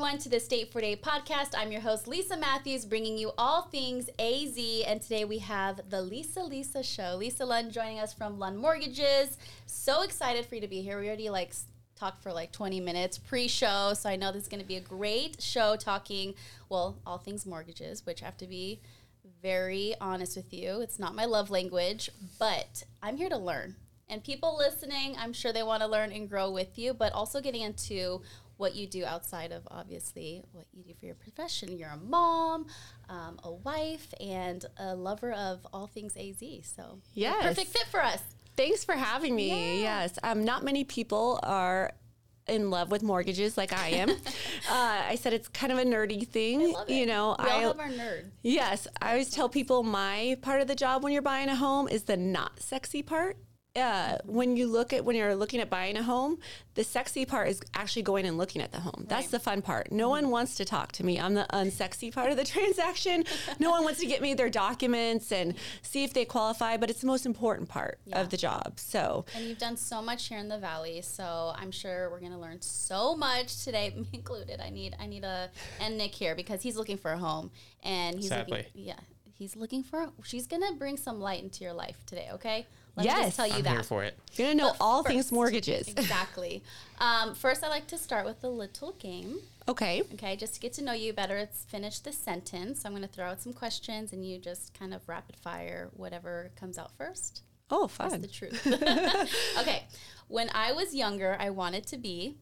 Everyone, to the State Forty Eight podcast. I'm your host, Lisa Matthews, bringing you all things AZ. And today we have the Lisa Lisa Show. Lisa Lund joining us from Lund Mortgages. So excited for you to be here. We already like talked for like 20 minutes pre-show, so I know this is going to be a great show talking, well, all things mortgages, which I have to be very honest with you. It's not my love language, but I'm here to learn. And people listening, I'm sure they want to learn and grow with you, but also getting into what you do outside of obviously what you do for your profession. You're a mom, um, a wife, and a lover of all things AZ. So, Yes. perfect fit for us. Thanks for having me. Yeah. Yes. Um, not many people are in love with mortgages like I am. uh, I said it's kind of a nerdy thing. I love it. You know, we all I have our nerd. yes, I always tell people my part of the job when you're buying a home is the not sexy part. Uh, when you look at when you're looking at buying a home, the sexy part is actually going and looking at the home. That's Right. the fun part. No one wants to talk to me. I'm the unsexy part of the transaction. no one wants to get me their documents and see if they qualify, but it's the most important part Yeah. of the job. So And you've done so much here in the valley, so I'm sure we're gonna learn so much today, me included. I need I need a and Nick here because he's looking for a home and he's Sadly. looking yeah. He's looking for she's gonna bring some light into your life today, okay? Let me Yes. just tell you I'm that. here for it. You're gonna know But all first- things mortgages. Exactly. Um, first, I like to start with a little game. Okay. Okay, just to get to know you better, it's finish the sentence. I'm going to throw out some questions, and you just kind of rapid fire whatever comes out first. Oh, That's fun. the truth. okay, when I was younger, I wanted to be.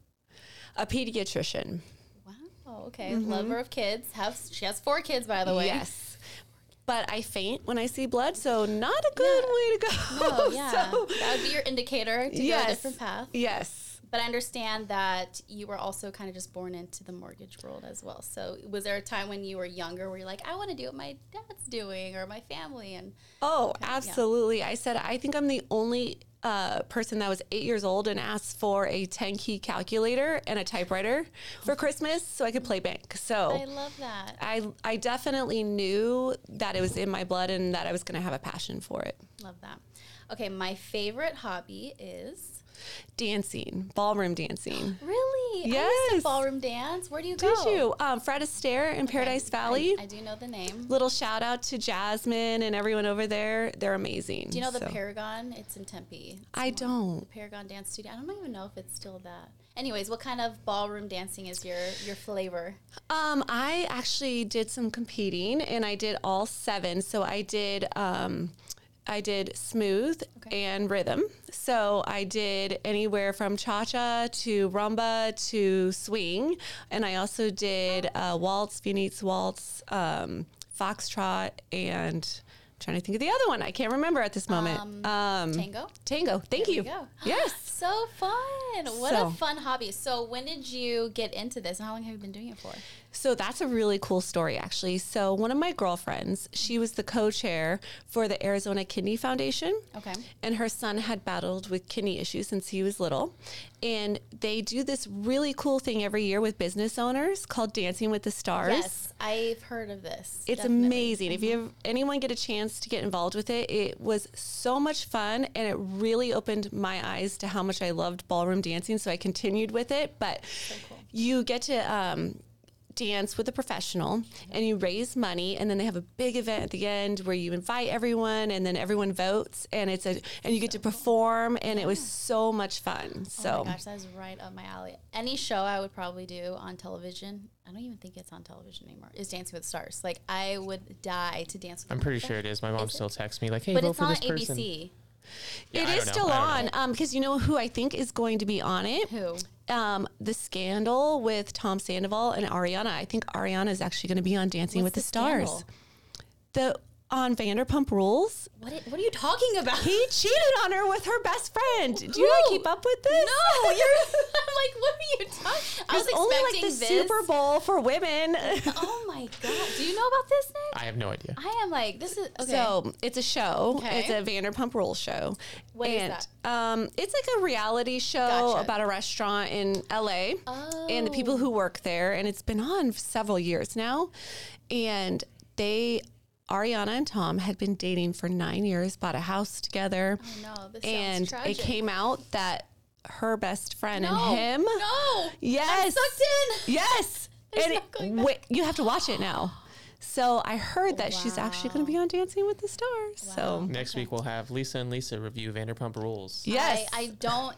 A pediatrician. Wow. Okay, lover of kids. Have she has four kids, by the way. Yes. But I faint when I see blood, so not a good way to go. Oh yeah, So, that would be your indicator to go a yes. different path. Yes. But I understand that you were also kind of just born into the mortgage world as well. So was there a time when you were younger where you're like, I want to do what my dad's doing or my family and Oh, yeah. absolutely. I said, I think I'm the only uh, person that was eight years old and asked for a 10 key calculator and a typewriter for Christmas so I could play bank. So I love that. I, I definitely knew that it was in my blood and that I was going to have a passion for it. Love that. Okay, my favorite hobby is Dancing, ballroom dancing. really. Yes. ballroom dance. Where do you go? Did you? Um, Fred Astaire in Paradise Valley. I, I do know the name. Little shout out to Jasmine and everyone over there. They're amazing. Do you know the So- Paragon? It's in Tempe. It's I don't. The Paragon Dance Studio. I don't even know if it's still that. Anyways, what kind of ballroom dancing is your your flavor? Um, I actually did some competing and I did all seven. So I did um I did smooth Okay. and rhythm. So I did anywhere from cha cha to rumba to swing. And I also did uh, waltz, Viennese waltz, um, foxtrot, and I'm trying to think of the other one. I can't remember at this moment. Um, Tango. tango. Thank There you. Yes. So fun. What So- a fun hobby. So when did you get into this and how long have you been doing it for? So that's a really cool story, actually. So one of my girlfriends, she was the co-chair for the Arizona Kidney Foundation. Okay. And her son had battled with kidney issues since he was little. And they do this really cool thing every year with business owners called Dancing with the Stars. Yes, I've heard of this. It's Definitely. amazing. If you have anyone get a chance to get involved with it, it was so much fun and it really opened my eyes to how much I loved ballroom dancing. So I continued with it. But cool. you get to um, dance with a professional and you raise money and then they have a big event at the end where you invite everyone and then everyone votes and it's a and you get to perform and it was so much fun. Oh so Oh my gosh, that is right up my alley. Any show I would probably do on television, I don't even think it's on television anymore, is Dancing with Stars. Like, I would die to dance with I'm pretty sure it is. My mom Is it? still texts me like, "Hey, But vote it's for on this person." ABC. Yeah, it I is still I don't on um, because you know who I think is going to be on it? Who? Um, the scandal with Tom Sandoval and Ariana. I think Ariana is actually going to be on Dancing What's with the, the Stars. The on Vanderpump Rules. What, i- what are you talking about? He cheated on her with her best friend. Do you not keep up with this? No, you're. I'm like, what are you talking? I was It's only like the this. Super Bowl for women. Oh my god! Do you know about this, Nick? I have no idea. I am like, this is okay. So it's a show. Okay. It's a Vanderpump Rules show. What is and, that? Um, it's like a reality show Gotcha. about a restaurant in LA and the people Oh. who work there. And it's been on for several years now. And they, Ariana and Tom, had been dating for nine years, bought a house together. Oh, no, this and sounds tragic. it came out that her best friend No. and him. No. I'm Yes. sucked in. Yes. There's and it- wait, you have to watch it now. So I heard that she's actually going to be on Dancing with the Stars. So Next week we'll have Lisa and Lisa review Vanderpump Rules. yes, I, I don't.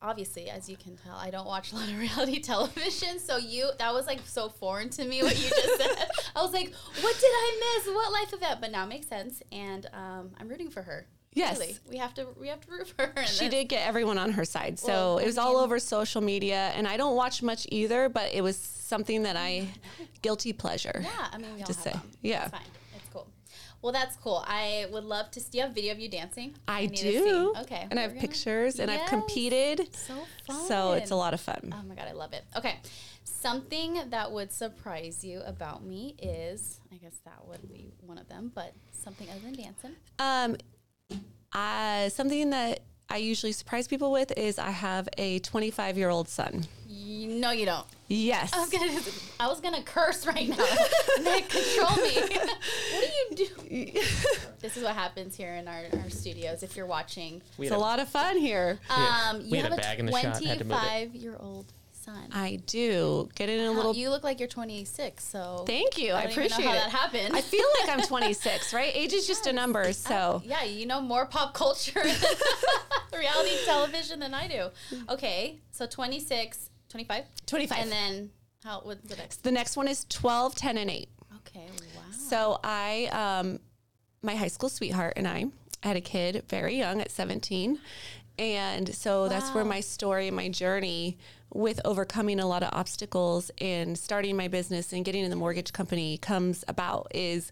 Obviously, as you can tell, I don't watch a lot of reality television. So you, that was like so foreign to me what you just said. I was like, what did I miss? What life event? But now it makes sense, and um, I'm rooting for her. Yes. Really. we have to. We have to root for her. she did get everyone on her side. So Well, it was all over social media, and I don't watch much either, but it was something that I guilty pleasure. Yeah, I mean, we all to say. them. Yeah. Well, that's cool. I would love to. Do you have video of you dancing? I need to see. do. Okay, And I have gonna- pictures, and I've competed. So fun. So it's a lot of fun. Oh my god, I love it. Okay. Something that would surprise you about me is, I guess that would be one of them, but something other than dancing. Um, uh, something that I usually surprise people with is I have a 25 year old son. You, no, you don't. Yes. I was gonna, I was gonna curse right now. Nick, control me. what do you do? this is what happens here in our, our studios. If you're watching, We It's had a a- lot of fun here. Yeah. um, you had have a a, bag in the shot, had to move it. 25 year old son. I do. Get in a little. you look like you're 26, so Thank you. I, don't even know appreciate how it. that happened. I feel like I'm 26, right? Age is just a number. So Yeah, you know more pop culture, reality television than I do. Okay, so 26, 25, 25. and then how? What's the next? the next one is 12, 10, and 8. Okay, wow. So I, um, my high school sweetheart and I had a kid very young at 17. And so that's where my story, and my journey with overcoming a lot of obstacles and starting my business and getting in the mortgage company comes about is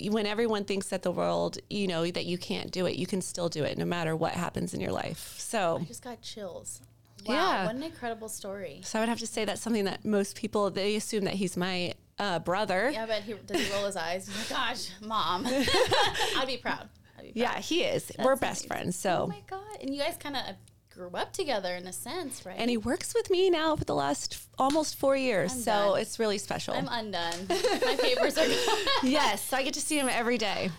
when everyone thinks that the world, you know, that you can't do it, you can still do it no matter what happens in your life. So I just got chills. Wow, Yeah. what an incredible story. so I would have to say that's something that most people they assume that he's my uh, brother. Yeah, but he does he roll his eyes? He's like, "Gosh, mom, I'd be proud." I'd be proud. Yeah, he is. We're best amazing. friends. Oh So my god! And you guys kind of grew up together in a sense, right? and he works with me now for the last f- almost four years. I'm so done. it's really special. I'm undone. My papers are yes, so I get to see him every day.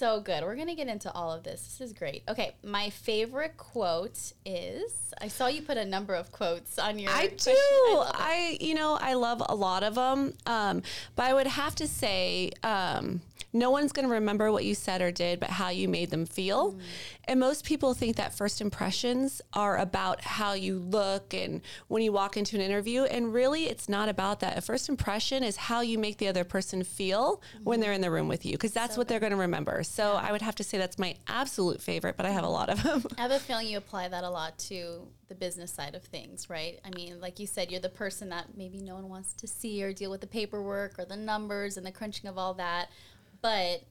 So good. We're gonna get into all of this. This is great. Okay, my favorite quote is I saw you put a number of quotes on your. I question. do. it. I, you know, I love a lot of them. Um, but I would have to say, um, no one's going to remember what you said or did, but how you made them feel. Mm. And most people think that first impressions are about how you look and when you walk into an interview. And really, it's not about that. A first impression is how you make the other person feel when mm-hmm. they're in the room with you, because that's what they're going to remember. So I would have to say that's my absolute favorite, but I have a lot of them. I have a feeling you apply that a lot to the business side of things, right? I mean, like you said, you're the person that maybe no one wants to see or deal with the paperwork or the numbers and the crunching of all that, but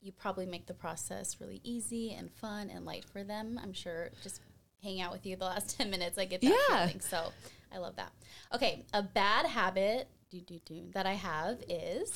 you probably make the process really easy and fun and light for them. I'm sure just hanging out with you the last 10 minutes, I get that Yeah. feeling. So I love that. Okay, a bad habit do, do, do, that I have is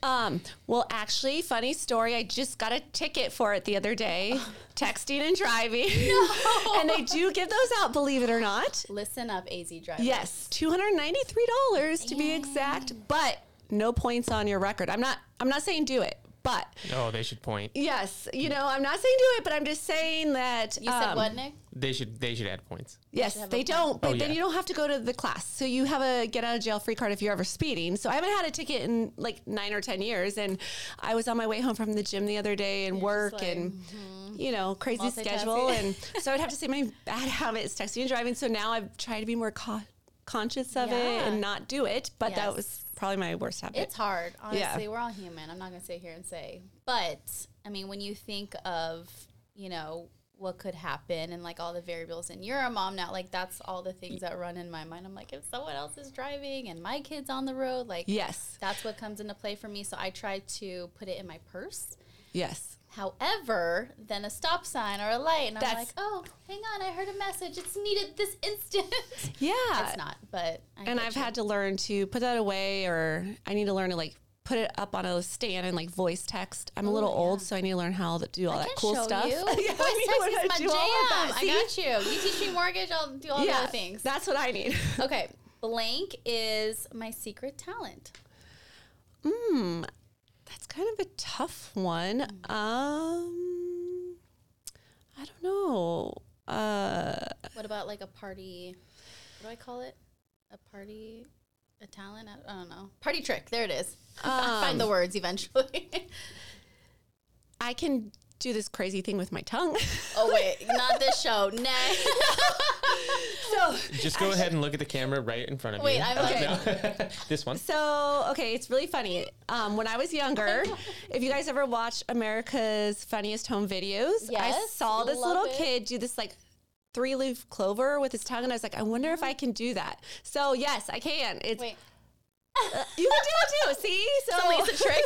Um, well, actually, funny story. I just got a ticket for it the other day, texting and driving. No. and they do give those out, believe it or not. listen up, AZ driver. Yes, two hundred ninety-three dollars to be exact, but no points on your record. I'm not. I'm not saying do it, but Oh, they should point. yes, you know, I'm not saying do it, but I'm just saying that. You said um, what, Nick? They should they should add points. Yes, should have they a- don't. But Oh, then yeah. you don't have to go to the class. So you have a get out of jail free card if you're ever speeding. So I haven't had a ticket in like nine or ten years. And I was on my way home from the gym the other day and work like, mm-hmm. and you know crazy schedule. And so I'd have to say my bad habit is texting and driving. So now I've tried to be more co- conscious of it Yeah. and not do it. But that Yes. was probably my worst habit. It's hard, honestly. Yeah. We're all human. I'm not gonna sit here and say, but I mean, when you think of, you know, what could happen and like all the variables, and you're a mom now, like that's all the things that run in my mind. I'm like, if someone else is driving and my kid's on the road, like, yes, that's what comes into play for me. So I try to put it in my purse. yes. However, then a stop sign or a light, and I'm like, oh, hang on, I heard a message. It's needed this instant. Yeah. it's not, but I and I've you. had to learn to put that away, or I need to learn to like put it up on a stand and like voice text. I'm a little old, so I need to learn how to do all I that cool stuff. You. Yeah, Voice text is my jam. all of that. I got you. You teach me mortgage. I'll do all the yeah, other things. that's what I need. Okay, blank is my secret talent. Hmm, that's kind of a tough one. Um, I don't know. Uh, What about like a party? What do I call it? A party, a talent? I, don't know. Party trick. There it is. I'll find the Um, words eventually. I can do this crazy thing with my tongue. oh wait, not this show. Next. so, Just go ahead and look at the camera right in front of me. Wait, you. I'm Uh, no. this one. so okay, it's really funny. Um, when I was younger, if you guys ever watched America's Funniest Home Videos, I saw this little it. kid do this like three leaf clover with his tongue, and I was like, I wonder if I can do that. So yes, I can. It's Wait. You can do it too. See, so So Lisa trick.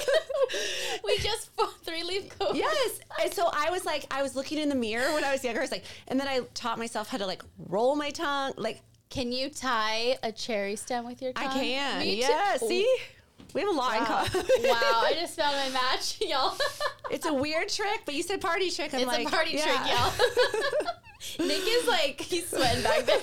we just fought three leaf clover. Yes. And so I was like, I was looking in the mirror when I was younger. I was like, and then I taught myself how to like roll my tongue. Like Can you tie a cherry stem with your tongue? I can. Me too. Yeah. See, we have a lot in common. wow, I just found my match, y'all. it's a weird trick, but you said party trick. I'm it's like, a party yeah. trick, y'all. Nick is like he's sweating back there.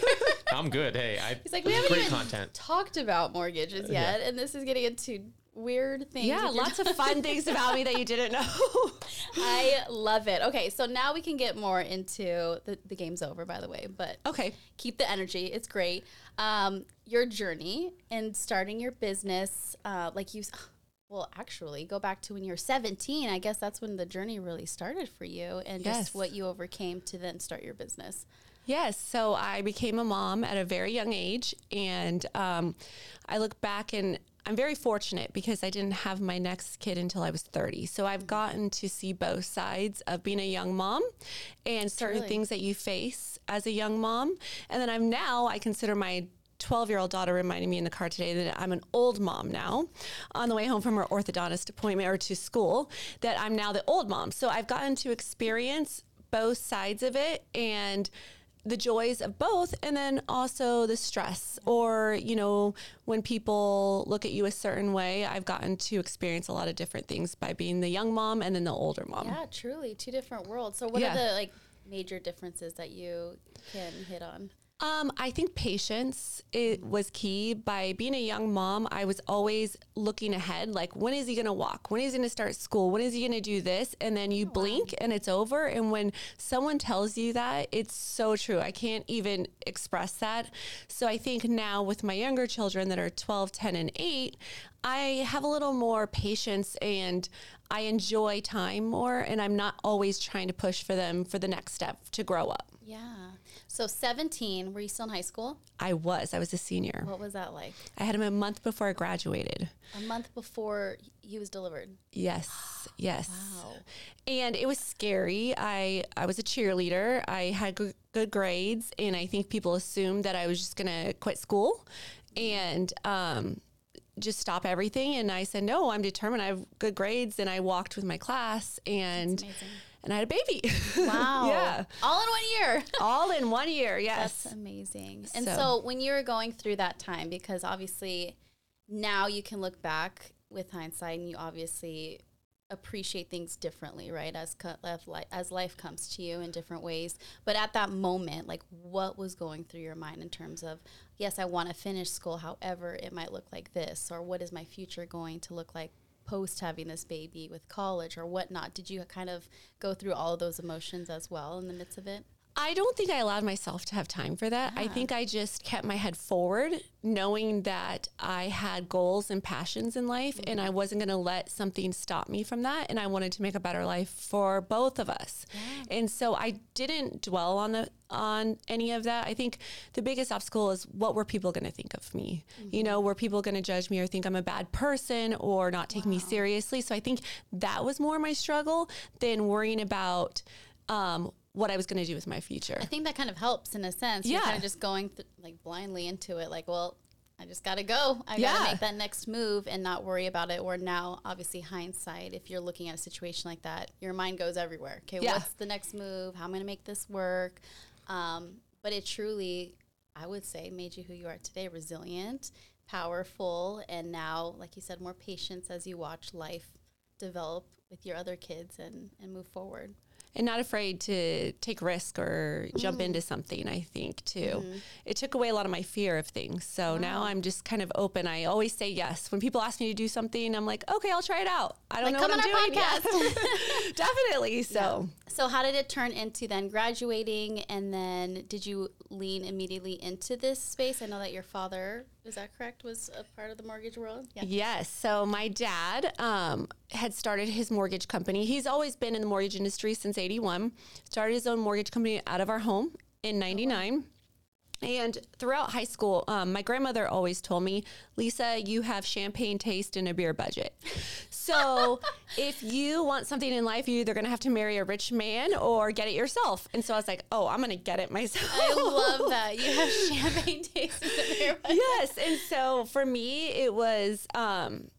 I'm good. Hey, I. He's like, we haven't even content. talked about mortgages Yeah. yet, and this is getting into weird things. Yeah, lots of fun things about me that you didn't know. I love it. Okay, so now we can get more into the, the game's over, by the way, but okay. keep the energy. It's great. Um, your journey and starting your business, uh, like you, well, actually, go back to when you were 17. I guess that's when the journey really started for you and Yes. just what you overcame to then start your business. Yes. So I became a mom at a very young age. And um, I look back and I'm very fortunate because I didn't have my next kid until I was 30. So I've gotten to see both sides of being a young mom and certain Truly. things that you face as a young mom. And then I'm now, I consider my 12 year old daughter reminded me in the car today that I'm an old mom now on the way home from her orthodontist appointment or to school, that I'm now the old mom. So I've gotten to experience both sides of it and the joys of both and then also the stress or you know when people look at you a certain way i've gotten to experience a lot of different things by being the young mom and then the older mom Yeah, truly, two different worlds. So, what Yeah. are the like major differences that you can hit on? Um, I think patience it was key. By being a young mom, I was always looking ahead. Like, when is he going to walk? When is he going to start school? When is he going to do this? And then you blink and it's over. And when someone tells you that, it's so true. I can't even express that. So I think now with my younger children that are 12, 10, and 8, I have a little more patience and I enjoy time more. And I'm not always trying to push for them for the next step to grow up. Yeah. So, 17, were you still in high school? I was. I was a senior. What was that like? I had him a month before I graduated. A month before he was delivered. Yes, yes. Wow. And it was scary. I I was a cheerleader. I had good, good grades, and I think people assumed that I was just gonna quit school and um, just stop everything. And I said, no, I'm determined. I have good grades, and I walked with my class, and amazing. And I had a baby. Wow. yeah, All in one year. all in one year. Yes. That's amazing. And so. So- when you were going through that time, because obviously now you can look back with hindsight and you obviously appreciate things differently, right? As life, as life comes to you in different ways. But at that moment, like what was going through your mind in terms of, yes, I want to finish school. However, it might look like this, or what is my future going to look like post having this baby with college or whatnot? Did you kind of go through all of those emotions as well in the midst of it? I don't think I allowed myself to have time for that. I think I just kept my head forward, knowing that I had goals and passions in life, and I wasn't going to let something stop me from that. And I wanted to make a better life for both of us. And so I didn't dwell on the on any of that. I think the biggest obstacle is what were people going to think of me? You know, were people going to judge me or think I'm a bad person or not take me seriously? So I think that was more my struggle than worrying about. Um, what I was going to do with my future. I think that kind of helps in a sense. You're Yeah. kind of just going th- like blindly into it, like, well, I just got to go. I got to make that next move and not worry about it. Or now, obviously, hindsight, if you're looking at a situation like that, your mind goes everywhere. Okay, Yeah. what's the next move? How am I going to make this work? Um, but it truly, I would say, made you who you are today resilient, powerful, and now, like you said, more patience as you watch life develop with your other kids and, and move forward. And not afraid to take risk or jump mm-hmm. into something. I think too. Mm-hmm. It took away a lot of my fear of things. So now I'm just kind of open. I always say yes when people ask me to do something. I'm like, okay, I'll try it out. I don't Like, know come what I'm on our doing yet. Definitely. So. So how did it turn into then graduating and then did you lean immediately into this space? I know that your father, is that correct, was a part of the mortgage world? Yeah. Yes. So my dad um, had started his mortgage company. He's always been in the mortgage industry since 81. Started his own mortgage company out of our home in 99. And throughout high school, um, my grandmother always told me, Lisa, you have champagne taste and a beer budget. So if you want something in life, you're either going to have to marry a rich man or get it yourself. And so I was like, oh, I'm going to get it myself. I love that. You have champagne taste in beer. yes. And so for me, it was um,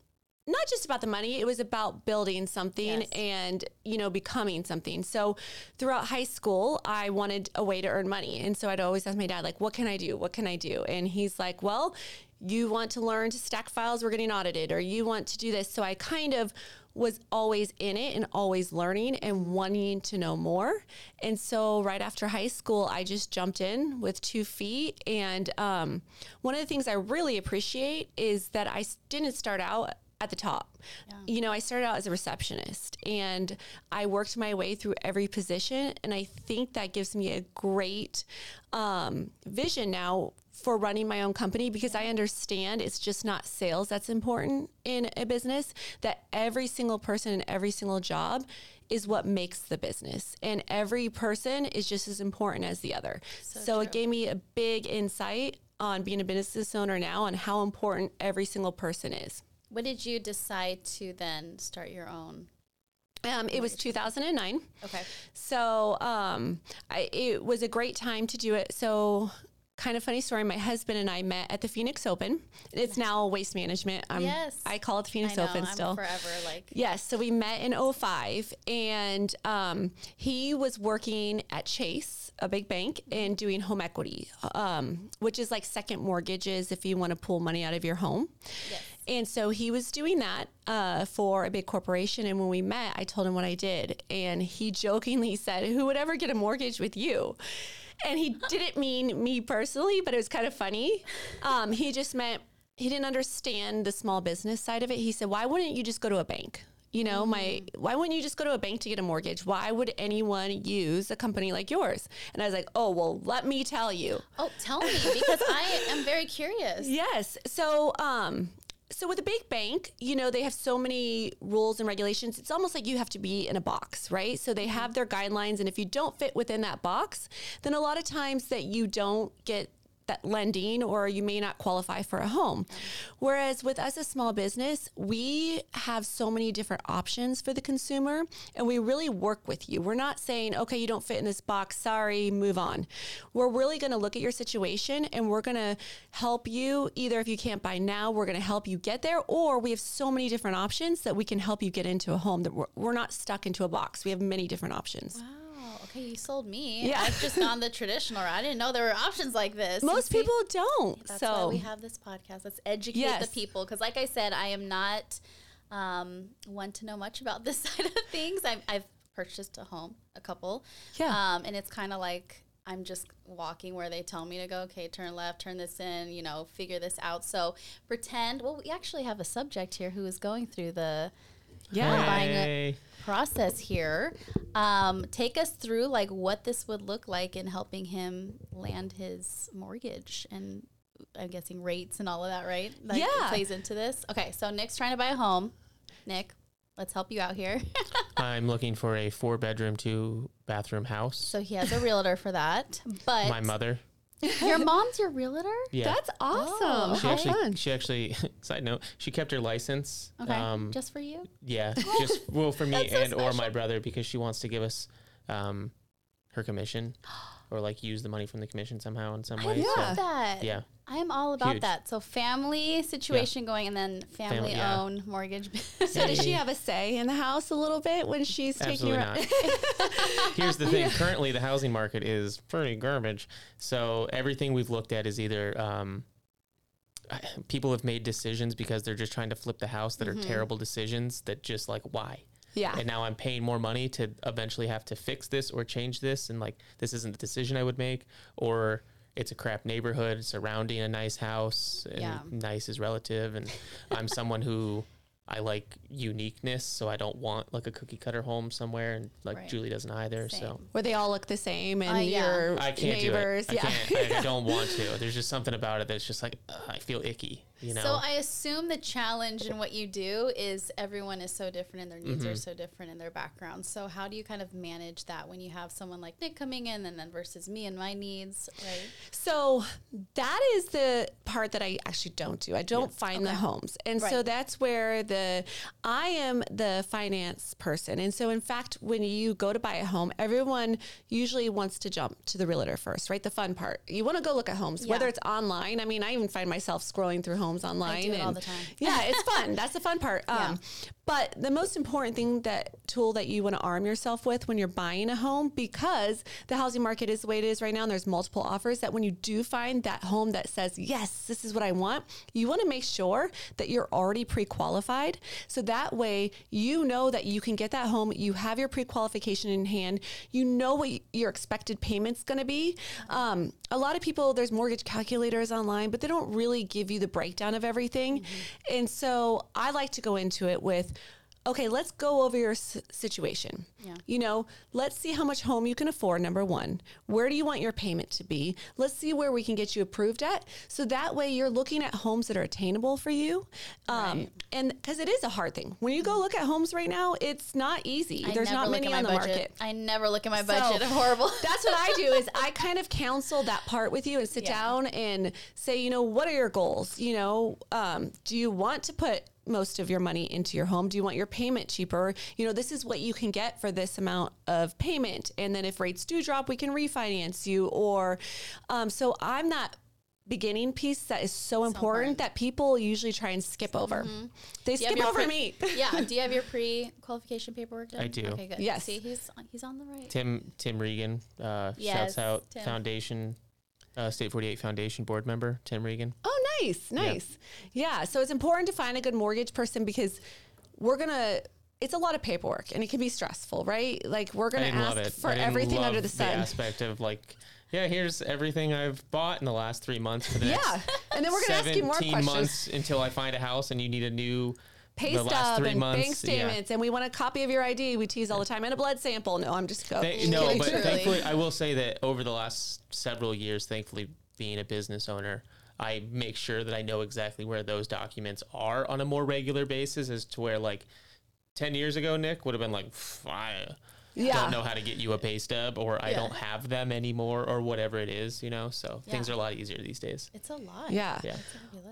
not just about the money, it was about building something Yes. and, you know, becoming something. So throughout high school, I wanted a way to earn money. And so I'd always ask my dad, like, what can I do? What can I do? And he's like, well, you want to learn to stack files, we're getting audited, or you want to do this. So I kind of was always in it and always learning and wanting to know more. And so right after high school, I just jumped in with two feet. And um, one of the things I really appreciate is that I didn't start out at the top. You know, I started out as a receptionist and I worked my way through every position. And I think that gives me a great um, vision now for running my own company because I understand it's just not sales that's important in a business, that every single person in every single job is what makes the business. And every person is just as important as the other. So, it gave me a big insight on being a business owner now and how important every single person is. When did you decide to then start your own? Um, it was 2009. Okay. So um, I, it was a great time to do it. So, kind of funny story. My husband and I met at the Phoenix Open. It's now Waste Management. Um, Yes. I call it the Phoenix know, Open I'm still. forever like Yes, so we met in 05 and um, he was working at Chase, a big bank, and doing home equity, um, which is like second mortgages if you want to pull money out of your home. Yes. And so he was doing that uh, for a big corporation. And when we met, I told him what I did. And he jokingly said, Who would ever get a mortgage with you? And he didn't mean me personally, but it was kind of funny. Um, he just meant he didn't understand the small business side of it. He said, Why wouldn't you just go to a bank? You know, my why wouldn't you just go to a bank to get a mortgage? Why would anyone use a company like yours? And I was like, Oh, well, let me tell you. Oh, tell me because I am very curious. Yes. So, um, so with a big bank, you know, they have so many rules and regulations. It's almost like you have to be in a box, right? So they mm-hmm. have their guidelines, and if you don't fit within that box, then a lot of times that you don't get that lending or you may not qualify for a home. Whereas with us as a small business, we have so many different options for the consumer and we really work with you. We're not saying, okay, you don't fit in this box, sorry, move on. We're really going to look at your situation and we're going to help you either if you can't buy now, we're going to help you get there or we have so many different options that we can help you get into a home that we're, we're not stuck into a box. We have many different options. Wow. Okay, you sold me. Yeah. I've just gone the traditional route. I didn't know there were options like this. Most see? people don't. That's so why we have this podcast. Let's educate Yes. the people. Because, like I said, I am not um, one to know much about this side of things. I've, I've purchased a home, a couple. Yeah. Um, and it's kind of like I'm just walking where they tell me to go. Okay, turn left, turn this in, you know, figure this out. So pretend, well, we actually have a subject here who is going through the yeah. buying a- process here. Um, take us through like what this would look like in helping him land his mortgage and I'm guessing rates and all of that, right? Like, Yeah. plays into this. Okay, so Nick's trying to buy a home. Nick, let's help you out here. I'm looking for a four bedroom, two bathroom house. so he has a realtor for that. But My mother. Your mom's your realtor? Yeah. That's awesome. Oh, she How actually, fun. she actually, side note, she kept her license. Okay, Um, just for you. yeah, just well for me That's so and or my brother because she wants to give us um, her commission or like use the money from the commission somehow in some I way. love So, that. yeah. I am all about Huge. that. So family situation going, and then family, Family, yeah. owned mortgage. So does she have a say in the house a little bit when she's taking Absolutely not. Here's the thing: currently, the housing market is pretty garbage. So everything we've looked at is either um, people have made decisions because they're just trying to flip the house that Mm-hmm. are terrible decisions. That just like why? Yeah. And now I'm paying more money to eventually have to fix this or change this. And like, this isn't the decision I would make. Or it's a crap neighborhood surrounding a nice house and Yeah. nice is relative. And I'm someone who I like uniqueness. So I don't want like a cookie cutter home somewhere. And like Right. Julie doesn't either. So. Where they all look the same and Uh, yeah. your I can't neighbors. do it. I yeah. can't. I, I don't want to. There's just something about it that's just like ugh, I feel icky. You know. So I assume the challenge in what you do is everyone is so different and their needs Mm-hmm. are so different in their backgrounds. So how do you kind of manage that when you have someone like Nick coming in and then versus me and my needs, right? So that is the part that I actually don't do. I don't find the homes. And so that's where the I am the finance person. And so in fact, when you go to buy a home, everyone usually wants to jump to the realtor first, right? The fun part. You want to go look at homes, whether it's online. I mean, I even find myself scrolling through homes online and all the time. yeah, it's fun. That's the fun part. Yeah. Um, but the most important thing that tool that you want to arm yourself with when you're buying a home, because the housing market is the way it is right now, and there's multiple offers, that when you do find that home that says, yes, this is what I want, you want to make sure that you're already pre qualified. So that way you know that you can get that home, you have your pre qualification in hand, you know what your expected payment's going to be. Um, a lot of people, there's mortgage calculators online, but they don't really give you the breakdown of everything. Mm-hmm. And so I like to go into it with, okay, let's go over your s- situation. Yeah. You know, let's see how much home you can afford, number one. Where do you want your payment to be? Let's see where we can get you approved at. So that way you're looking at homes that are attainable for you. Um, And because it is a hard thing. When you go look at homes right now, it's not easy. I There's not many on the budget. market. I never look at my So, budget. I'm horrible. That's what I do is I kind of counsel that part with you and sit Yeah. down and say, you know, what are your goals? You know, um, do you want to put most of your money into your home? Do you want your payment cheaper? You know, this is what you can get for this amount of payment. And then if rates do drop, we can refinance you. Or um, so I'm that beginning piece that is so, important, important. that people usually try and skip over. They Do you have skip over pre- me. yeah. Do you have your pre-qualification paperwork done? I do. Okay, good. Yes. See, he's he's on the right. Tim Tim Regan, uh, Yes, shouts out Tim. Foundation, uh, State Forty Eight Foundation board member Tim Regan. Oh, nice, nice. Yeah. So it's important to find a good mortgage person because we're gonna. It's a lot of paperwork and it can be stressful, right? Like we're gonna ask love it. for everything under the sun. aspect of like, yeah, here's everything I've bought in the last three months for the yeah, and then we're gonna ask you more questions. months until I find a house and you need a new Pay the last stub three and months. bank statements, and we want a copy of your ID. We tease all the time, and a blood sample. No, I'm just go. They, no, but Truly. thankfully, I will say that over the last several years, thankfully, being a business owner, I make sure that I know exactly where those documents are on a more regular basis, as to where like ten years ago, Nick would have been like, I Yeah. don't know how to get you a pay stub, or I don't have them anymore, or whatever it is, you know. So things are a lot easier these days. It's a lot. yeah. Yeah.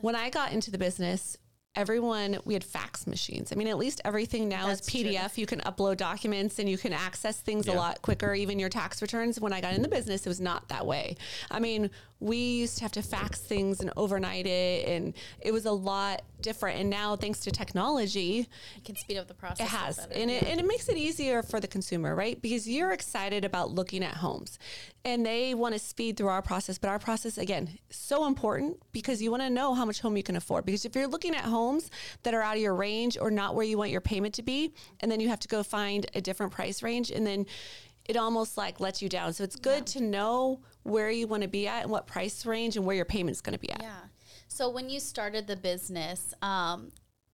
When I got into the business, everyone we had fax machines. I mean, at least everything now That's is PDF. You can upload documents and you can access things a lot quicker. Even your tax returns. When I got in the business, it was not that way. I mean, we used to have to fax things and overnight it, and it was a lot different. And now, thanks to technology, It can speed up the process. it has, and it, and it makes it easier for the consumer, right? Because you're excited about looking at homes, and they want to speed through our process. But our process, again, so important because you want to know how much home you can afford. Because if you're looking at homes that are out of your range or not where you want your payment to be, and then you have to go find a different price range, and then it almost like lets you down. So it's good to know where you want to be at and what price range and where your payment's going to be at. Yeah. So when you started the business, um,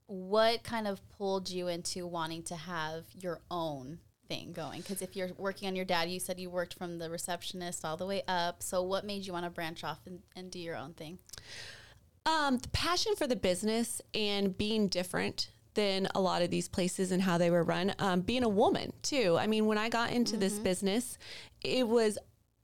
what kind of pulled you into wanting to have your own thing going? Because if you're working on your dad, you said you worked from the receptionist all the way up. So what made you want to branch off and, and do your own thing? Um, the passion for the business and being different than a lot of these places and how they were run. Um, being a woman too. I mean, when I got into this Mm-hmm. business, it was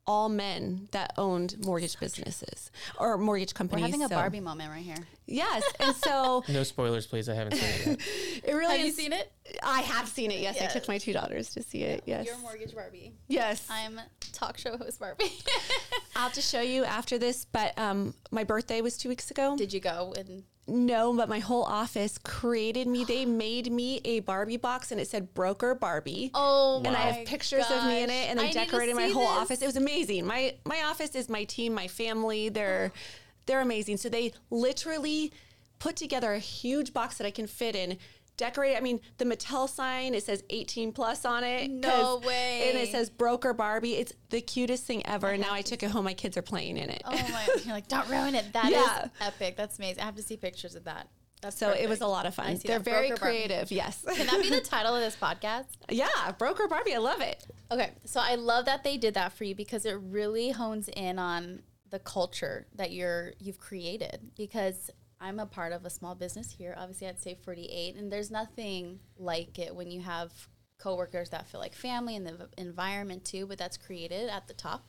all men that owned mortgage businesses or mortgage We're companies. having a so- Barbie moment right here. Yes, and so No spoilers, please. I haven't seen it yet. it really Have you seen it? I have seen it. Yes, I took my two daughters to see it. Yes, Your mortgage Barbie. yes. I'm talk show host Barbie. I'll have to show you after this. But um, my birthday was two weeks ago. Did you go and No, but my whole office created me. They made me a Barbie box and it said broker Barbie. Oh and I have pictures of me in it and I they need decorated my whole this. office. It was amazing. My my office is my team, my family. They're they're amazing. So they literally put together a huge box that I can fit in decorate. I mean, the Mattel sign it says 18 plus on it. No way. And it says broker Barbie. It's the cutest thing ever. And now I took it home. My kids are playing in it. Oh my! You're like, don't ruin it. That is Yeah. epic. That's amazing. I have to see pictures of that. That's So it was a lot of fun. They're that. very Broker Barbie. creative. Yes. Can that be the title of this podcast? yeah, broker Barbie. I love it. Okay, so I love that they did that for you because it really hones in on the culture that you're you've created. Because I'm a part of a small business here, obviously at State 48, and there's nothing like it when you have coworkers that feel like family and the v- environment too. But that's created at the top.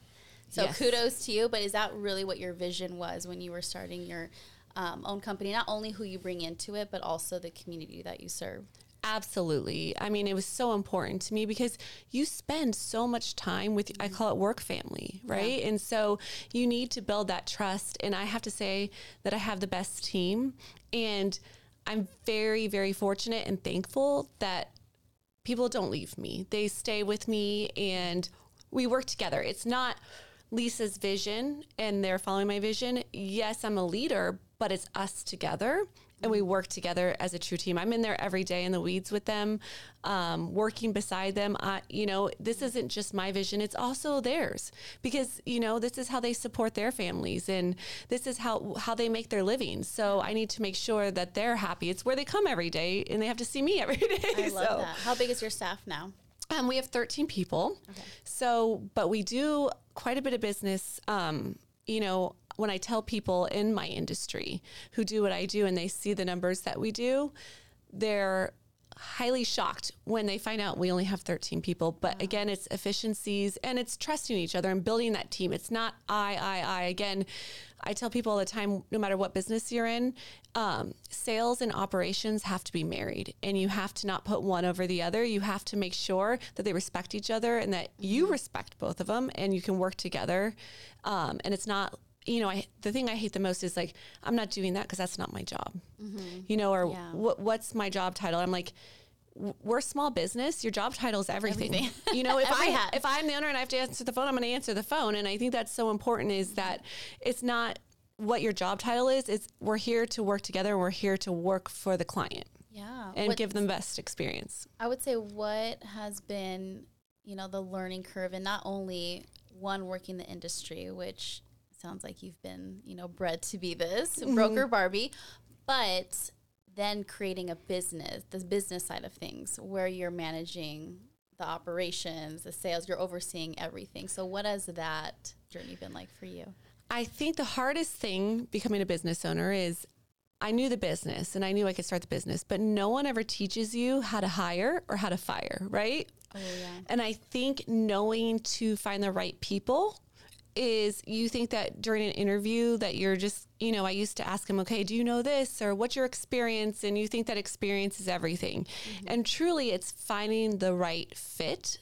So Yes. kudos to you. But is that really what your vision was when you were starting your um, own company? Not only who you bring into it, but also the community that you serve. Absolutely. I mean, it was so important to me because you spend so much time with, I call it work family, right? And so you need to build that trust. And I have to say that I have the best team. And I'm very, very fortunate and thankful that people don't leave me. They stay with me and we work together. It's not Lisa's vision and they're following my vision. Yes, I'm a leader, but it's us together and we work together as a true team. I'm in there every day in the weeds with them, um, working beside them. I, you know, this isn't just my vision, it's also theirs because, you know, this is how they support their families and this is how, how they make their living. So I need to make sure that they're happy. It's where they come every day and they have to see me every day. I love So- that. How big is your staff now? um, we have 13 people. So, but we do quite a bit of business. Um, you know, when I tell people in my industry who do what I do and they see the numbers that we do, they're highly shocked when they find out we only have 13 people. But again, it's efficiencies and it's trusting each other and building that team. It's not I, I, I. Again, I tell people all the time, no matter what business you're in, um, sales and operations have to be married, and you have to not put one over the other. You have to make sure that they respect each other and that you respect both of them, and you can work together. Um, and it's not, you know, I, the thing I hate the most is like I'm not doing that because that's not my job, mm-hmm. you know, or Yeah. what, what's my job title? I'm like. We're a small business. Your job title is everything. Everything. You know, if I hat. if I'm the owner and I have to answer the phone, I'm going to answer the phone. And I think that's so important is that it's not what your job title is. It's we're here to work together and we're here to work for the client Yeah. and What- give them best experience. I would say what has been, you know, the learning curve and not only one working the industry, which sounds like you've been, you know, bred to be this mm-hmm. broker Barbie, but then creating a business, the business side of things where you're managing the operations, the sales, you're overseeing everything. So what has that journey been like for you? I think the hardest thing becoming a business owner is I knew the business and I knew I could start the business, but no one ever teaches you how to hire or how to fire, right? Oh yeah. And I think knowing to find the right people is you think that during an interview that you're just, you know, I used to ask him, okay, do you know this or what's your experience? And you think that experience is everything. Mm-hmm. And truly it's finding the right fit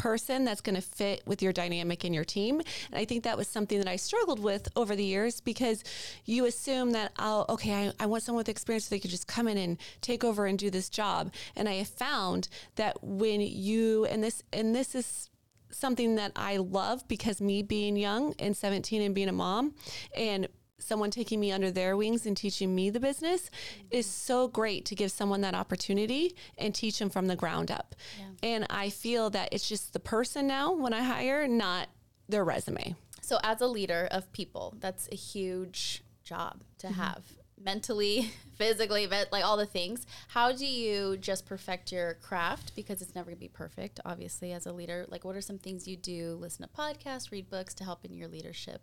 person that's going to fit with your dynamic and your team. And I think that was something that I struggled with over the years because you assume that, oh, okay, I, I want someone with experience so they could just come in and take over and do this job. And I have found that when you, and this, and this is something that I love because me being young and 17 and being a mom and someone taking me under their wings and teaching me the business is so great to give someone that opportunity and teach them from the ground up. And I feel that it's just the person now when I hire, not their resume. So, as a leader of people, that's a huge job to Mm-hmm. have mentally, physically, like all the things. How do you just perfect your craft? Because it's never gonna be perfect, obviously, as a leader. Like, what are some things you do? Listen to podcasts, read books to help in your leadership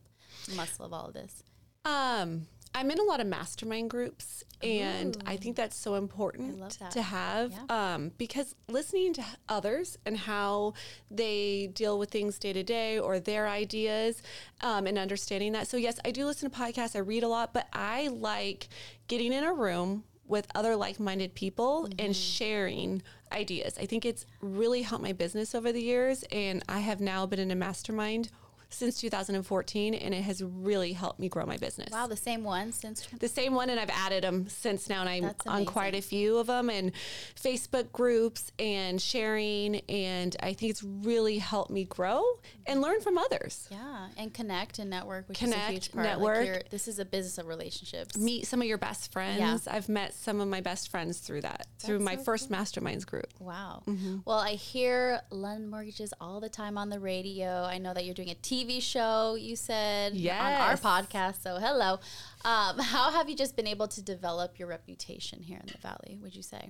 muscle of all of this. Um, I'm in a lot of mastermind groups, and I think that's so important that. to have Yeah. um, because listening to others and how they deal with things day to day or their ideas um, and understanding that. So, yes, I do listen to podcasts, I read a lot, but I like getting in a room with other like minded people and sharing ideas. I think it's really helped my business over the years, and I have now been in a mastermind since 2014, and it has really helped me grow my business. Wow, the same one since The same one, and I've added them since now, and I'm on quite a few of them, and Facebook groups and sharing, and I think it's really helped me grow and learn from others. yeah, and connect and network, which is a Connect, huge part. Network. you're- this is a business of relationships. Meet some of your best friends. Yeah. I've met some of my best friends through that, through my so first masterminds group. Wow. Mm-hmm. Well, I hear Lund Mortgages all the time on the radio. I know that you're doing a TV show, you said, on our podcast. So, hello. Um, how have you just been able to develop your reputation here in the Valley, would you say?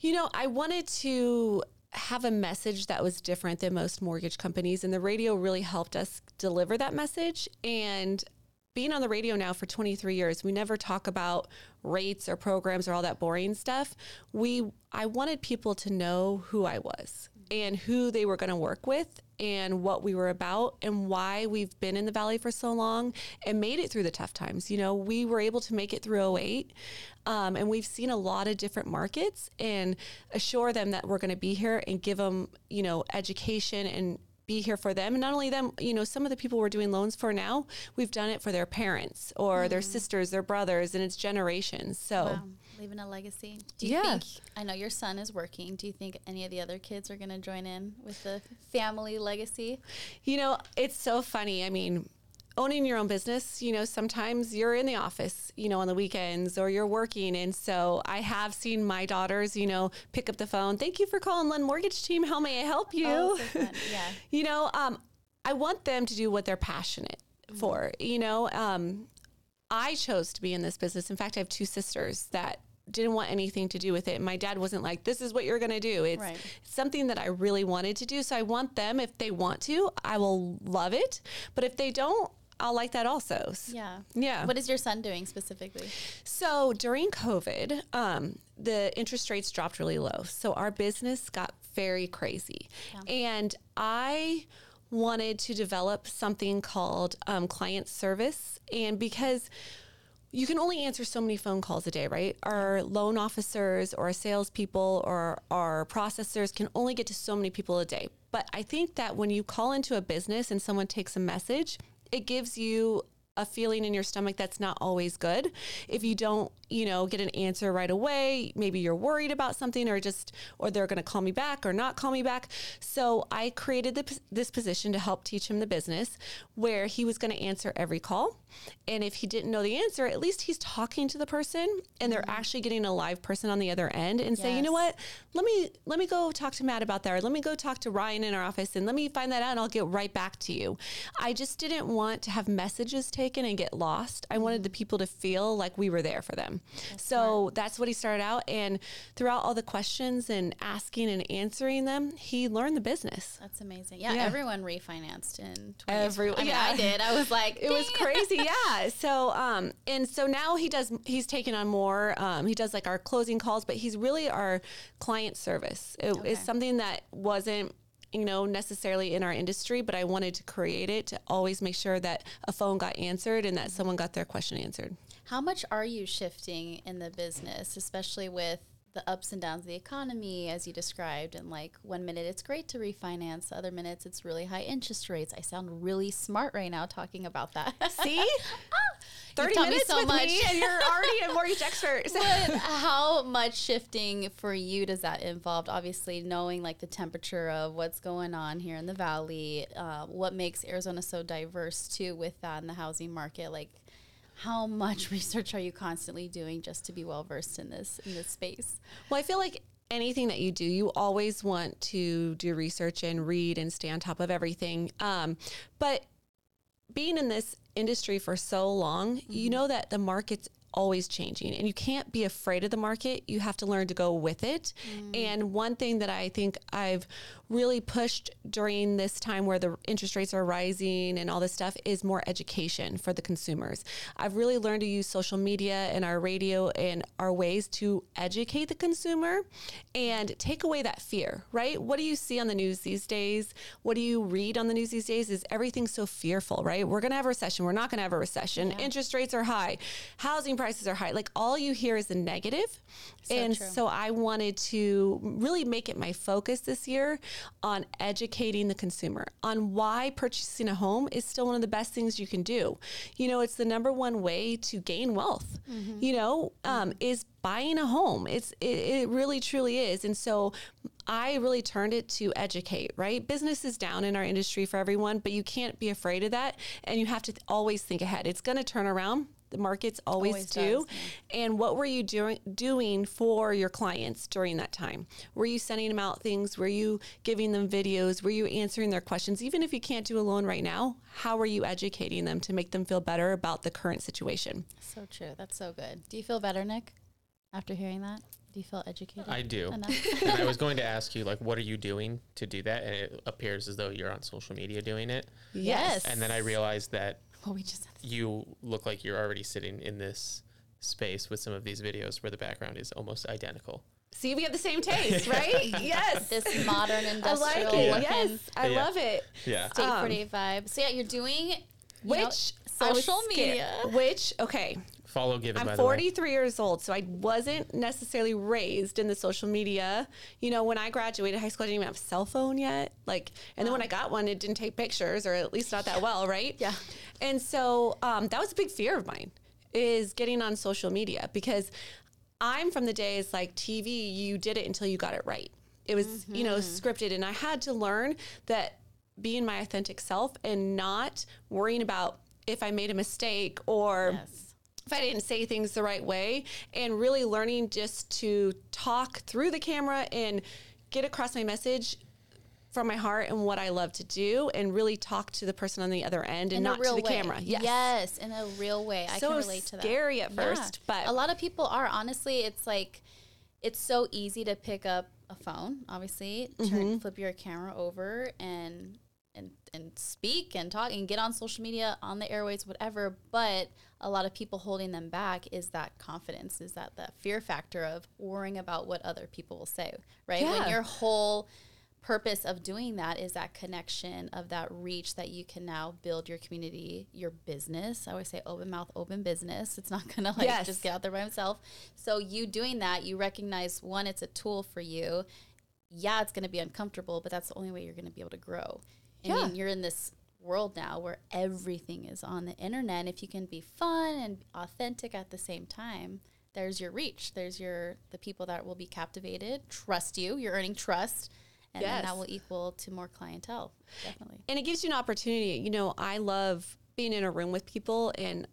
You know, I wanted to have a message that was different than most mortgage companies, and the radio really helped us deliver that message. And being on the radio now for 23 years, we never talk about rates or programs or all that boring stuff. We I wanted people to know who I was and who they were going to work with and what we were about and why we've been in the valley for so long and made it through the tough times. You know, we were able to make it through 08 um, and we've seen a lot of different markets and assure them that we're going to be here and give them, you know, education and be here for them. And not only them, you know, some of the people we're doing loans for now, we've done it for their parents or their sisters, their brothers, and it's generations. So. Wow. Leaving a legacy. Do you Yeah. think, I know your son is working. Do you think any of the other kids are going to join in with the family legacy? You know, it's so funny. I mean, owning your own business, you know, sometimes you're in the office, you know, on the weekends or you're working. And so I have seen my daughters, you know, pick up the phone. Thank you for calling Lund Mortgage Team. How may I help you? Oh, so. Yeah. you know, um, I want them to do what they're passionate for. You know, um, I chose to be in this business. In fact, I have two sisters that didn't want anything to do with it. My dad wasn't like, "This is what you're going to do." It's Right. something that I really wanted to do. So I want them. If they want to, I will love it. But if they don't, I'll like that also. Yeah. Yeah. What is your son doing specifically? So during COVID, um, the interest rates dropped really low. So our business got very crazy. And I wanted to develop something called um, client service. And because you can only answer so many phone calls a day, right? Our loan officers or our salespeople or our processors can only get to so many people a day. But I think that when you call into a business and someone takes a message, it gives you a feeling in your stomach that's not always good. If you don't, you know, get an answer right away, maybe you're worried about something or just, or they're going to call me back or not call me back. So I created the, this position to help teach him the business where he was going to answer every call. And if he didn't know the answer, at least he's talking to the person and they're mm-hmm. actually getting a live person on the other end and say, you know what, let me, let me go talk to Matt about that. Or let me go talk to Ryan in our office and let me find that out and I'll get right back to you. I just didn't want to have messages taken and get lost. I wanted mm-hmm. the people to feel like we were there for them. So that's what he started out. And throughout all the questions and asking and answering them, he learned the business. That's amazing. Yeah, Yeah. everyone refinanced in 20. Everyone- I mean, yeah. I did. I was like, It was crazy, yeah. So, um, and so now he does. He's taking on more. Um, he does like our closing calls, but he's really our client service. It is Okay. something that wasn't, you know, necessarily in our industry, but I wanted to create it to always make sure that a phone got answered and that someone got their question answered. How much are you shifting in the business, especially with the ups and downs of the economy, as you described? And like one minute it's great to refinance, other minutes it's really high interest rates. I sound really smart right now talking about that. See, thirty minutes so with much. me, and you're already a mortgage expert. how much shifting for you does that involve? Obviously, knowing like the temperature of what's going on here in the valley, uh, what makes Arizona so diverse too with that in the housing market. Like, how much research are you constantly doing just to be well versed in this in this space? Well, I feel like anything that you do, you always want to do research and read and stay on top of everything. Um, but being in this industry for so long, you know that the market's always changing and you can't be afraid of the market. You have to learn to go with it. And one thing that I think I've really pushed during this time where the interest rates are rising and all this stuff is more education for the consumers. I've really learned to use social media and our radio and our ways to educate the consumer and take away that fear, right? What do you see on the news these days? What do you read on the news these days? Is everything so fearful, right? We're going to have a recession. We're not going to have a recession. Interest rates are high. Housing prices are high. Like all you hear is the negative. and true. so I wanted to really make it my focus this year on educating the consumer on why purchasing a home is still one of the best things you can do. You know, it's the number one way to gain wealth. You know, um, is buying a home. It's it, it really truly is. And so I really turned it to educate, right? Business is down in our industry for everyone, but you can't be afraid of that. And you have to th- always think ahead. It's going to turn around. The markets always, Always do. does, And what were you doing doing for your clients during that time? Were you sending them out things? Were you giving them videos? Were you answering their questions? Even if you can't do a loan right now, how are you educating them to make them feel better about the current situation? So true. That's so good. Do you feel better, Nick, after hearing that? Do you feel educated? I do. And I was going to ask you, like, what are you doing to do that? And it appears as though you're on social media doing it. Yes. And then I realized that well, we just had you look like you're already sitting in this space with some of these videos where the background is almost identical. See, we have the same taste, right? yes. this modern industrial. I like it. looking Yes, I Yeah. love it. Yeah. state Um, for day vibe. So yeah, you're doing you Which know, social media. Which okay, Follow Given, I'm by the way. 43 years old, so I wasn't necessarily raised in the social media. You know, when I graduated high school, I didn't even have a cell phone yet. Like, and then when I got one, it didn't take pictures, or at least not that well, right? Yeah. And so um, that was a big fear of mine, is getting on social media because I'm from the days like TV, you did it until you got it right. It was, you know, Mm-hmm. scripted, and I had to learn that being my authentic self and not worrying about if I made a mistake or Yes. If I didn't say things the right way, and really learning just to talk through the camera and get across my message from my heart and what I love to do, and really talk to the person on the other end and in not real to the way. camera. Yes. Yes, in a real way. I So can relate to that. scary at first, but- a lot of people are. Honestly, it's like it's so easy to pick up a phone, obviously, Mm-hmm. turn flip your camera over and and and speak and talk and get on social media, on the airways, whatever. But a lot of people holding them back is that confidence, is that the fear factor of worrying about what other people will say, right? Yeah. When your whole purpose of doing that is that connection of that reach that you can now build your community, your business. I always say open mouth, open business. It's not gonna like Yes. just get out there by himself. So you doing that, you recognize one, it's a tool for you. Yeah, it's gonna be uncomfortable, but that's the only way you're gonna be able to grow. I Yeah. mean, you're in this world now where everything is on the internet. If you can be fun and authentic at the same time, there's your reach. There's your the people that will be captivated, trust you. You're earning trust, and then Yes. that will equal to more clientele. Definitely. and it gives you an opportunity. You know, I love being in a room with people and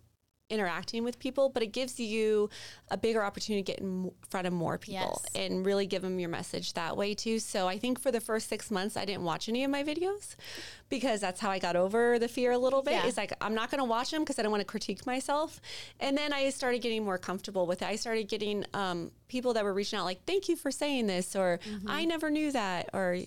interacting with people, but it gives you a bigger opportunity to get in front of more people Yes. and really give them your message that way too. So I think for the first six months, I didn't watch any of my videos because that's how I got over the fear a little bit. Yeah. It's like I'm not going to watch them because I don't want to critique myself. And then I started getting more comfortable with it. I started getting um, people that were reaching out like, "Thank you for saying this," or Mm-hmm. "I never knew that," or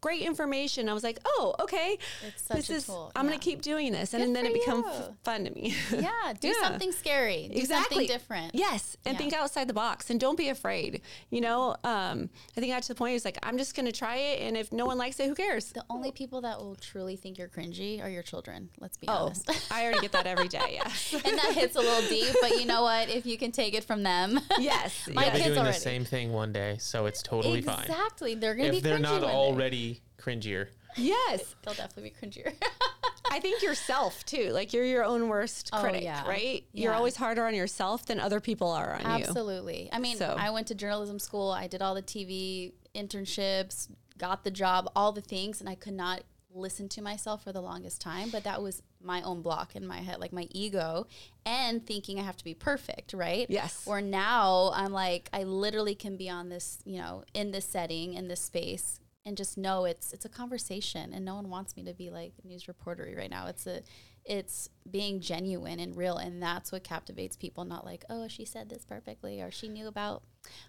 great information. I was like, oh, okay. It's such this a is, tool, I'm yeah. going to keep doing this. And, Good then it for becomes f- fun to me. Yeah, do Yeah. something scary. Do something different. Yes. And Yeah. think outside the box and don't be afraid. You know, um, I think I got to the point, it's like, I'm just going to try it. And if no one likes it, who cares? The only people that will truly think you're cringy are your children. Let's be Oh, honest. I already get that every day. Yeah. and that hits a little deep, but you know what? If you can take it from them, yes. My I'll be doing already. the same thing one day, so it's totally fine. exactly. They're gonna be If they're cringy not one day. cringier. Yes. They'll definitely be cringier. I think yourself too. Like you're your own worst Oh, critic, yeah. right? You're always harder on yourself than other people are on you. Absolutely. I mean, So- I went to journalism school. I did all the TV internships, got the job, all the things, and I could not listen to myself for the longest time. But that was my own block in my head, like my ego, and thinking I have to be perfect, right? Yes. Or now I'm like, I literally can be on this, you know, in this setting, in this space. And just know it's it's a conversation, and no one wants me to be like news reportery right now. It's a, it's being genuine and real, and that's what captivates people. Not like, oh, she said this perfectly, or she knew about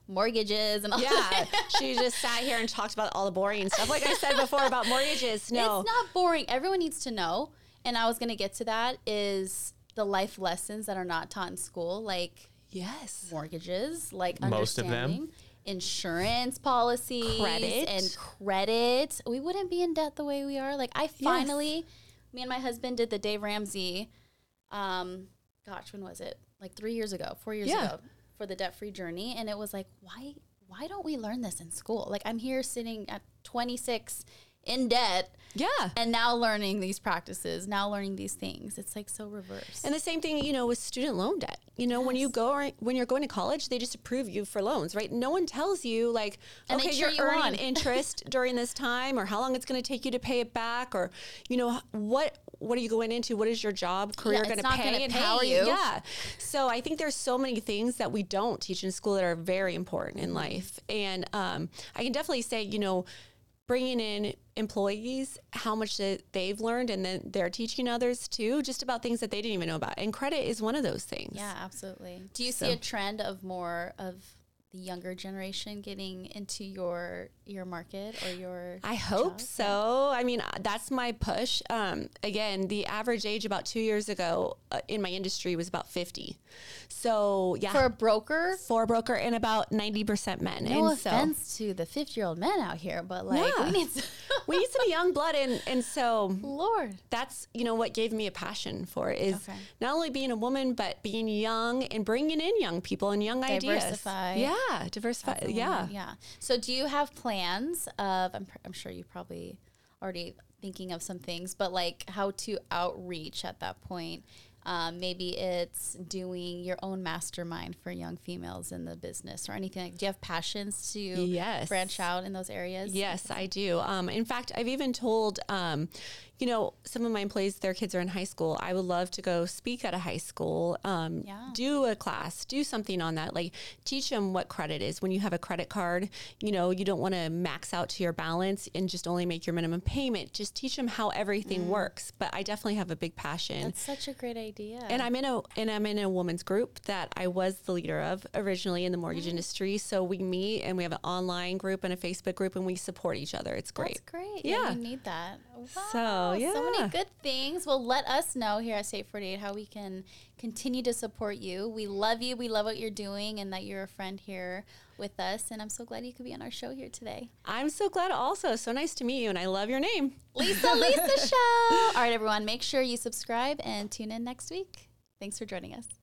mortgages and all. Yeah, that. she just sat here and talked about all the boring stuff. Like I said before about mortgages. No, it's not boring. Everyone needs to know, and I was gonna get to that. Is the life lessons that are not taught in school, like yes, mortgages, like Most of them. Insurance policies Credit. and credit. We wouldn't be in debt the way we are. Like I finally, me and my husband did the Dave Ramsey. Um, gosh, when was it? like three years ago, four years Yeah. ago, for the debt free journey, and it was like, why why don't we learn this in school? Like I'm here sitting at 26 in debt, Yeah. and now learning these practices, now learning these things. It's like so reverse. And the same thing, you know, with student loan debt. You know, when you Yes. go when you're going to college, they just approve you for loans, right? No one tells you like, And okay, you're you earning on. interest during this time, or how long it's going to take you to pay it back, or you know, what what are you going into? What is your job career it's going to pay, gonna and pay how are you? Yeah. So I think there's so many things that we don't teach in school that are very important in life, and um, I can definitely say, you know. Bringing in employees, how much that they've learned, and then they're teaching others too, just about things that they didn't even know about. And credit is one of those things. yeah, absolutely. Do you see a trend of more of the younger generation getting into your your market or your I hope job? so. I mean, uh, that's my push. Um, again, the average age about two years ago uh, in my industry was about 50. So, yeah. For a broker, for a broker and about 90% men. no and so offense to the 50 year old men out here, but like Yeah. we need some, we need some young blood. And, and so Lord. that's, you know, what gave me a passion for is Okay. not only being a woman, but being young and bringing in young people and young ideas. Diversify. Yeah. Diversify. Yeah. Yeah. So do you have plans of, I'm, pr- I'm sure you probably already thinking of some things, but like how to outreach at that point? Um, maybe it's doing your own mastermind for young females in the business or anything like. Do you have passions to Yes. branch out in those areas? Yes, I do. Um, in fact, I've even told, um, you know, some of my employees, their kids are in high school. I would love to go speak at a high school, um, Yeah. do a class, do something on that. Like teach them what credit is. When you have a credit card, you know, you don't want to max out to your balance and just only make your minimum payment. Just teach them how everything works. But I definitely have a big passion. That's such a great idea. And I'm in a and I'm in a women's group that I was the leader of originally in the mortgage Mm. industry. So we meet and we have an online group and a Facebook group and we support each other. It's great. That's great. Yeah. Yeah. You need that. Wow. So, So many good things. Well, let us know here at State 48 how we can continue to support you. We love you. We love what you're doing and that you're a friend here with us. And I'm so glad you could be on our show here today. I'm so glad also. So nice to meet you and I love your name. Lisa Lisa Show. All right, everyone, make sure you subscribe and tune in next week. Thanks for joining us.